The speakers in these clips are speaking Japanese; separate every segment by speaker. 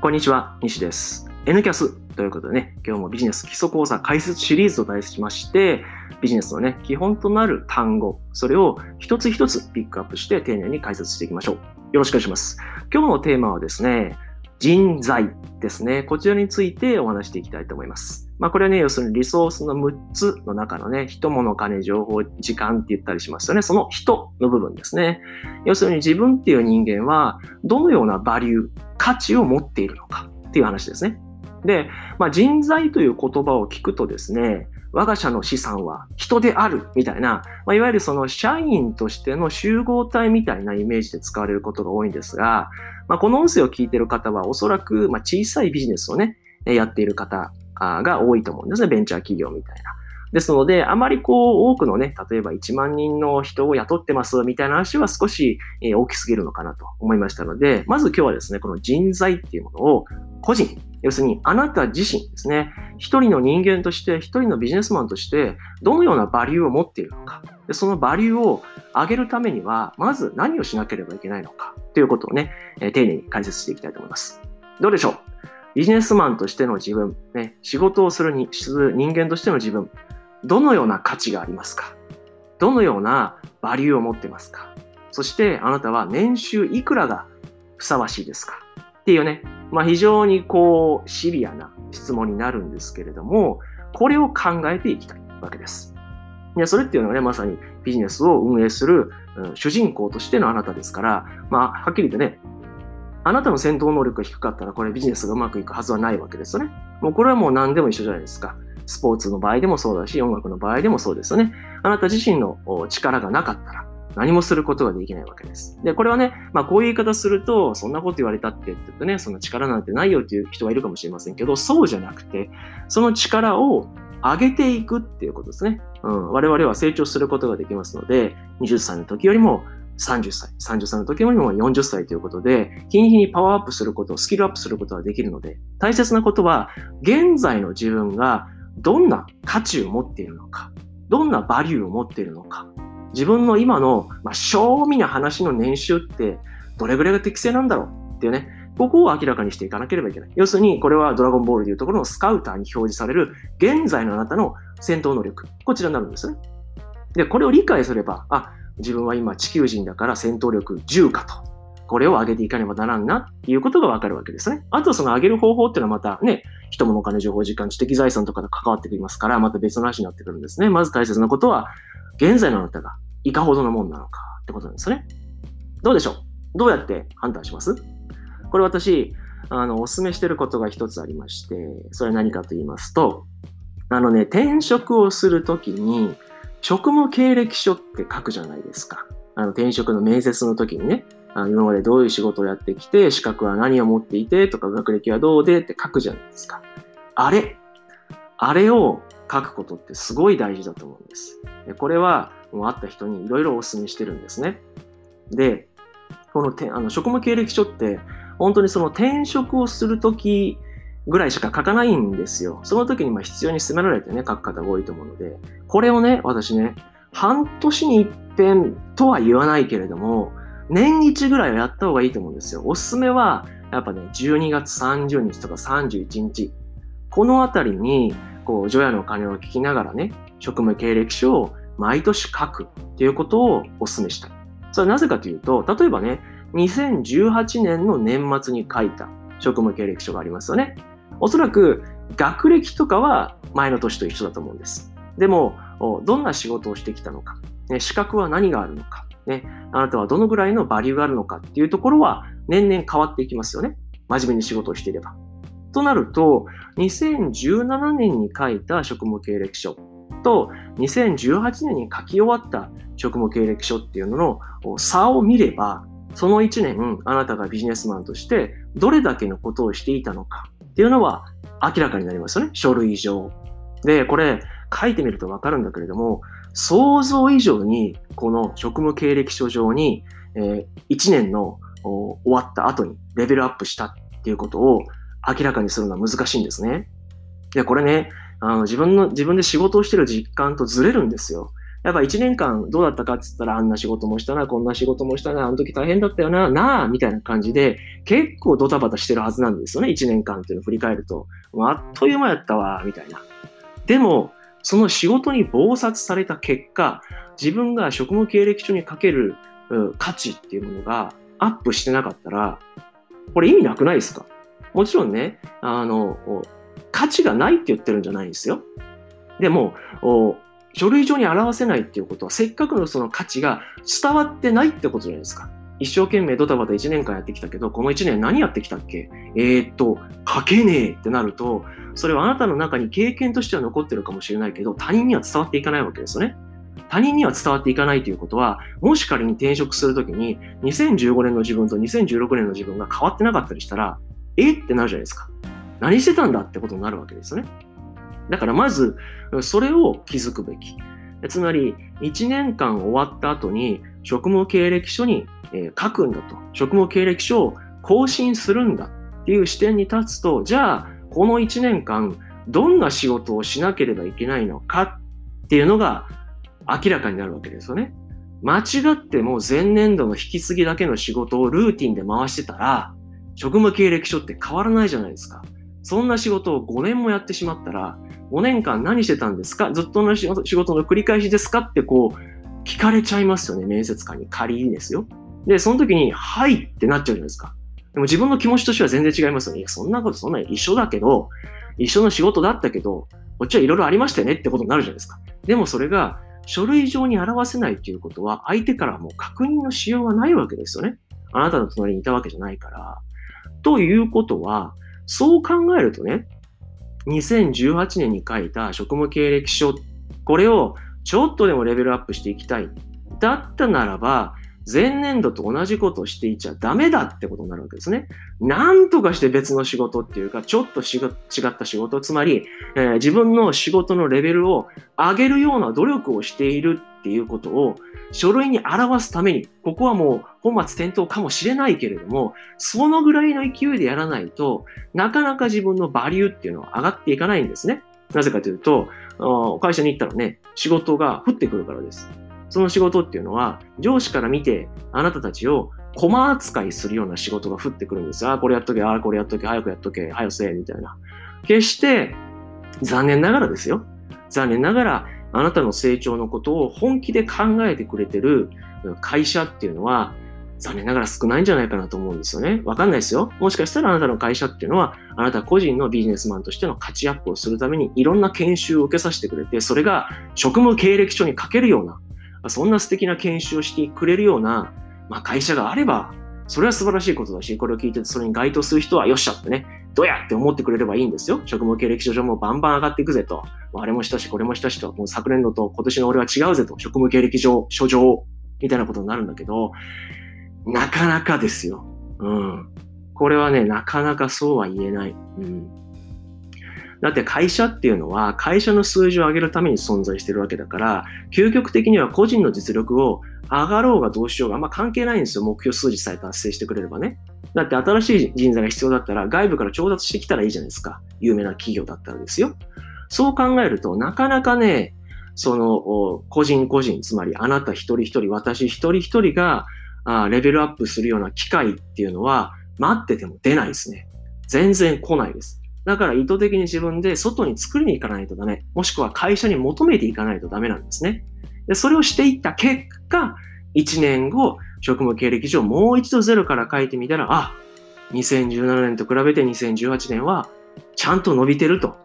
Speaker 1: こんにちは、西です。N キャスということでね、今日もビジネス基礎講座解説シリーズと題しまして、ビジネスのね、基本となる単語、それを一つ一つピックアップして丁寧に解説していきましょう。よろしくお願いします。今日のテーマはですね、人材ですね。こちらについてお話していきたいと思います。まあこれはね、要するにリソースの6つの中のね、人物金情報時間って言ったりしますよね。その人の部分ですね。要するに自分っていう人間はどのようなバリュー、価値を持っているのかっていう話ですね。で、まあ人材という言葉を聞くとですね、我が社の資産は人であるみたいな、まあ、いわゆるその社員としての集合体みたいなイメージで使われることが多いんですが、まあ、この音声を聞いている方はおそらくま小さいビジネスをね、やっている方が多いと思うんですね。ベンチャー企業みたいな。ですので、あまりこう、多くのね、例えば1万人の人を雇ってますみたいな話は少し大きすぎるのかなと思いましたので、まず今日はですね、この人材っていうものを個人、要するにあなた自身ですね、一人の人間として、一人のビジネスマンとして、どのようなバリューを持っているのか、でそのバリューを上げるためには、まず何をしなければいけないのか、ということをね、え丁寧に解説していきたいと思います。どうでしょう？ビジネスマンとしての自分、ね、仕事をするにする人間としての自分、どのような価値がありますか？どのようなバリューを持ってますか？そしてあなたは年収いくらがふさわしいですか？っていうね、まあ、非常にこうシビアな質問になるんですけれども、これを考えていきたいわけです。いや、それっていうのはね、まさにビジネスを運営する、うん、主人公としてのあなたですから、まあ、はっきり言ってね、あなたの戦闘能力が低かったら、これビジネスがうまくいくはずはないわけですよね。もうこれはもう何でも一緒じゃないですか。スポーツの場合でもそうだし、音楽の場合でもそうですよね。あなた自身の力がなかったら、何もすることができないわけです。で、これはね、まあこういう言い方すると、そんなこと言われたって言ってね、その力なんてないよっていう人がいるかもしれませんけど、そうじゃなくて、その力を上げていくっていうことですね。うん、我々は成長することができますので、20歳の時よりも30歳、30歳の時よりも40歳ということで、日に日にパワーアップすること、スキルアップすることができるので、大切なことは、現在の自分がどんな価値を持っているのか、どんなバリューを持っているのか、自分の今の、まあ、賞味な話の年収ってどれぐらいが適正なんだろうっていうね、ここを明らかにしていかなければいけない。要するに、これはドラゴンボールでいうところのスカウターに表示される現在のあなたの戦闘能力。こちらになるんですね。で、これを理解すれば、あ、自分は今地球人だから戦闘力10かと。これを上げていかねばならんなっていうことがわかるわけですね。あとその上げる方法っていうのはまたね、人物金情報時間、知的財産とかで関わってきますから、また別の話になってくるんですね。まず大切なことは、現在のあなたがいかほどのもんなのかってことなんですね。どうでしょう？どうやって判断します？これ私、あの、お勧めしてることが一つありまして、それは何かと言いますと、あのね、転職をするときに、職務経歴書って書くじゃないですか。あの、転職の面接の時にね、あの今までどういう仕事をやってきて、資格は何を持っていてとか、学歴はどうでって書くじゃないですか。あれあれを書くことってすごい大事だと思うんです。でこれは、もう会った人にいろいろお勧めしてるんですね。で、このてあの職務経歴書って、本当にその転職をするときぐらいしか書かないんですよ。その時にま必要に迫られてね、書く方が多いと思うので、これをね、私ね、半年に一遍とは言わないけれども、年一ぐらいはやった方がいいと思うんですよ。おすすめは、やっぱね、12月30日とか31日。このあたりに、こう、除夜の鐘を聞きながらね、職務経歴書を毎年書くっていうことをお勧めしたい。それはなぜかというと、例えばね、2018年の年末に書いた職務経歴書がありますよね。おそらく学歴とかは前の年と一緒だと思うんです。でも、どんな仕事をしてきたのか、資格は何があるのか、あなたはどのぐらいのバリューがあるのかっていうところは年々変わっていきますよね。真面目に仕事をしていれば。となると、2017年に書いた職務経歴書と2018年に書き終わった職務経歴書っていうのの差を見れば、その1年あなたがビジネスマンとしてどれだけのことをしていたのかっていうのは明らかになりますよね。書類上。で、これ書いてみるとわかるんだけれども、想像以上にこの職務経歴書上に、え、1年の終わった後にレベルアップしたっていうことを明らかにするのは難しいんですね。で、これね、あの自分の、自分で仕事をしてる実感とずれるんですよ。やっぱ1年間どうだったかって言ったら、あんな仕事もしたな、こんな仕事もしたな、あの時大変だったよな、な、みたいな感じで、結構ドタバタしてるはずなんですよね、1年間っていうのを振り返ると。あっという間やったわ、みたいな。でも、その仕事に忙殺された結果、自分が職務経歴書にかける価値っていうものがアップしてなかったら、これ意味なくないですか？もちろんね、あの、価値がないって言ってるんじゃないんですよ。でも、書類上に表せないっていうことは、せっかくのその価値が伝わってないってことじゃないですか。一生懸命ドタバタ1年間やってきたけど、この1年何やってきたっけ？えー、っと、書けねえってなると、それはあなたの中に経験としては残ってるかもしれないけど、他人には伝わっていかないわけですよね。他人には伝わっていかないということは、もし仮に転職するときに、2015年の自分と2016年の自分が変わってなかったりしたら、え？ってなるじゃないですか。何してたんだってことになるわけですよね。だからまず、それを気づくべき。つまり、1年間終わった後に、職務経歴書に書くんだと。職務経歴書を更新するんだっていう視点に立つと、じゃあ、この1年間、どんな仕事をしなければいけないのか？っていうのが明らかになるわけですよね。間違っても前年度の引き継ぎだけの仕事をルーティンで回してたら、職務経歴書って変わらないじゃないですか。そんな仕事を5年もやってしまったら、5年間何してたんですか？ずっとの仕事の繰り返しですか？ってこう、聞かれちゃいますよね、面接官に。仮にですよ。で、その時に、はいってなっちゃうじゃないですか。でも自分の気持ちとしては全然違いますよね。いや、そんなことそんな一緒だけど、一緒の仕事だったけど、こっちはいろいろありましたよねってことになるじゃないですか。でもそれが、書類上に表せないということは、相手からもう確認のしようがないわけですよね。あなたの隣にいたわけじゃないから。ということは、そう考えるとね、2018年に書いた職務経歴書、これをちょっとでもレベルアップしていきたい。だったならば、前年度と同じことをしていちゃダメだってことになるわけですね。なんとかして別の仕事っていうか、ちょっと違った仕事、つまり、えー、自分の仕事のレベルを上げるような努力をしているっていうことを書類に表すために、ここはもう本末転倒かもしれないけれども、そのぐらいの勢いでやらないとなかなか自分のバリューっていうのは上がっていかないんですね。なぜかというと、会社に行ったらね、仕事が降ってくるからです。その仕事っていうのは、上司から見て、あなたたちを駒扱いするような仕事が降ってくるんです。ああ、これやっとけ、ああ、これやっとけ、早くやっとけ、早せ、みたいな。決して、残念ながらですよ。残念ながら、あなたの成長のことを本気で考えてくれてる会社っていうのは、残念ながら少ないんじゃないかなと思うんですよね。わかんないですよ。もしかしたらあなたの会社っていうのは、あなた個人のビジネスマンとしての価値アップをするためにいろんな研修を受けさせてくれて、それが職務経歴書に書けるような、そんな素敵な研修をしてくれるような、まあ、会社があれば、それは素晴らしいことだし、これを聞いてそれに該当する人はよっしゃってね、どうやって思ってくれればいいんですよ。職務経歴書上もバンバン上がっていくぜと。あれもしたし、これもしたしと。もう昨年度と今年の俺は違うぜと。職務経歴書、書上、みたいなことになるんだけど、なかなかですよ。うん。これはね、なかなかそうは言えない。うん。だって会社っていうのは会社の数字を上げるために存在してるわけだから、究極的には個人の実力を上がろうがどうしようがあんま関係ないんですよ。目標数字さえ達成してくれればね。だって新しい人材が必要だったら外部から調達してきたらいいじゃないですか。有名な企業だったらですよ。そう考えると、なかなかね、その、個人個人、つまりあなた一人一人、私一人一人があレベルアップするような機会っていうのは、待ってても出ないですね。全然来ないです。だから意図的に自分で外に作りに行かないとダメ。もしくは会社に求めていかないとダメなんですね。でそれをしていった結果、1年後、職務経歴上もう一度ゼロから書いてみたら、あ、2017年と比べて2018年はちゃんと伸びてると。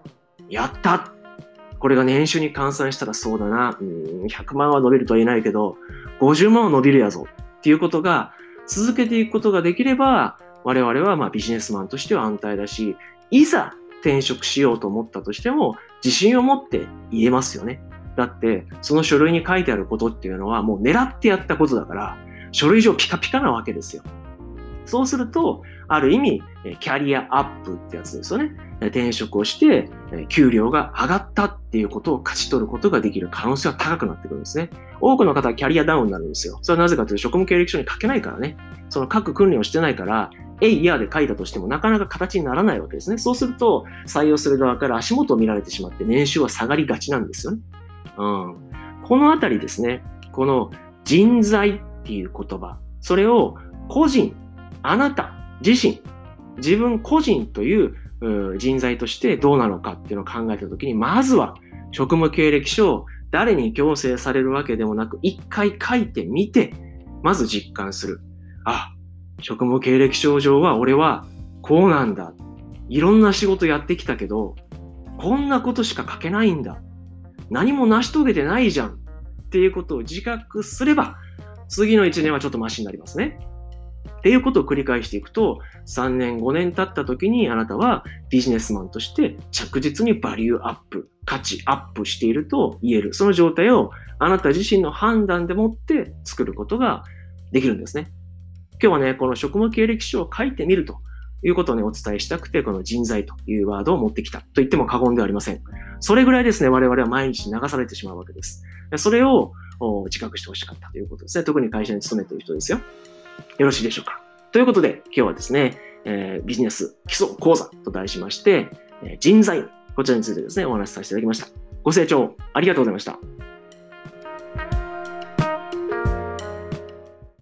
Speaker 1: やったこれが年収に換算したらそうだな。うん、100万は伸びるとは言えないけど、50万は伸びるやぞ。っていうことが続けていくことができれば、我々はまビジネスマンとしては安泰だし、いざ転職しようと思ったとしても、自信を持って言えますよね。だって、その書類に書いてあることっていうのはもう狙ってやったことだから、書類上ピカピカなわけですよ。そうすると、ある意味、キャリアアップってやつですよね。転職をして、給料が上がったっていうことを勝ち取ることができる可能性は高くなってくるんですね。多くの方はキャリアダウンになるんですよ。それはなぜかというと、職務経歴書に書けないからね。その書く訓練をしてないから、えいやで書いたとしてもなかなか形にならないわけですね。そうすると、採用する側から足元を見られてしまって年収は下がりがちなんですよね。うん。このあたりですね、この人材っていう言葉、それを個人、あなた自身、自分個人という人材としてどうなのかっていうのを考えたときに、まずは職務経歴書を誰に強制されるわけでもなく、一回書いてみて、まず実感する。あ、職務経歴書上は俺はこうなんだ。いろんな仕事やってきたけど、こんなことしか書けないんだ。何も成し遂げてないじゃん。っていうことを自覚すれば、次の1年はちょっとマシになりますね。っていうことを繰り返していくと、3年、5年経った時にあなたはビジネスマンとして着実にバリューアップ、価値アップしていると言える。その状態をあなた自身の判断でもって作ることができるんですね。今日はね、この職務経歴書を書いてみるということをね、お伝えしたくて、この人材というワードを持ってきたと言っても過言ではありません。それぐらいですね、我々は毎日流されてしまうわけです。それを自覚してほしかったということですね。特に会社に勤めている人ですよ。よろしいでしょうか。ということで、今日はですね、えー、ビジネス基礎講座と題しまして、え、人材、こちらについてですね、お話しさせていただきました。ご清聴ありがとうございました。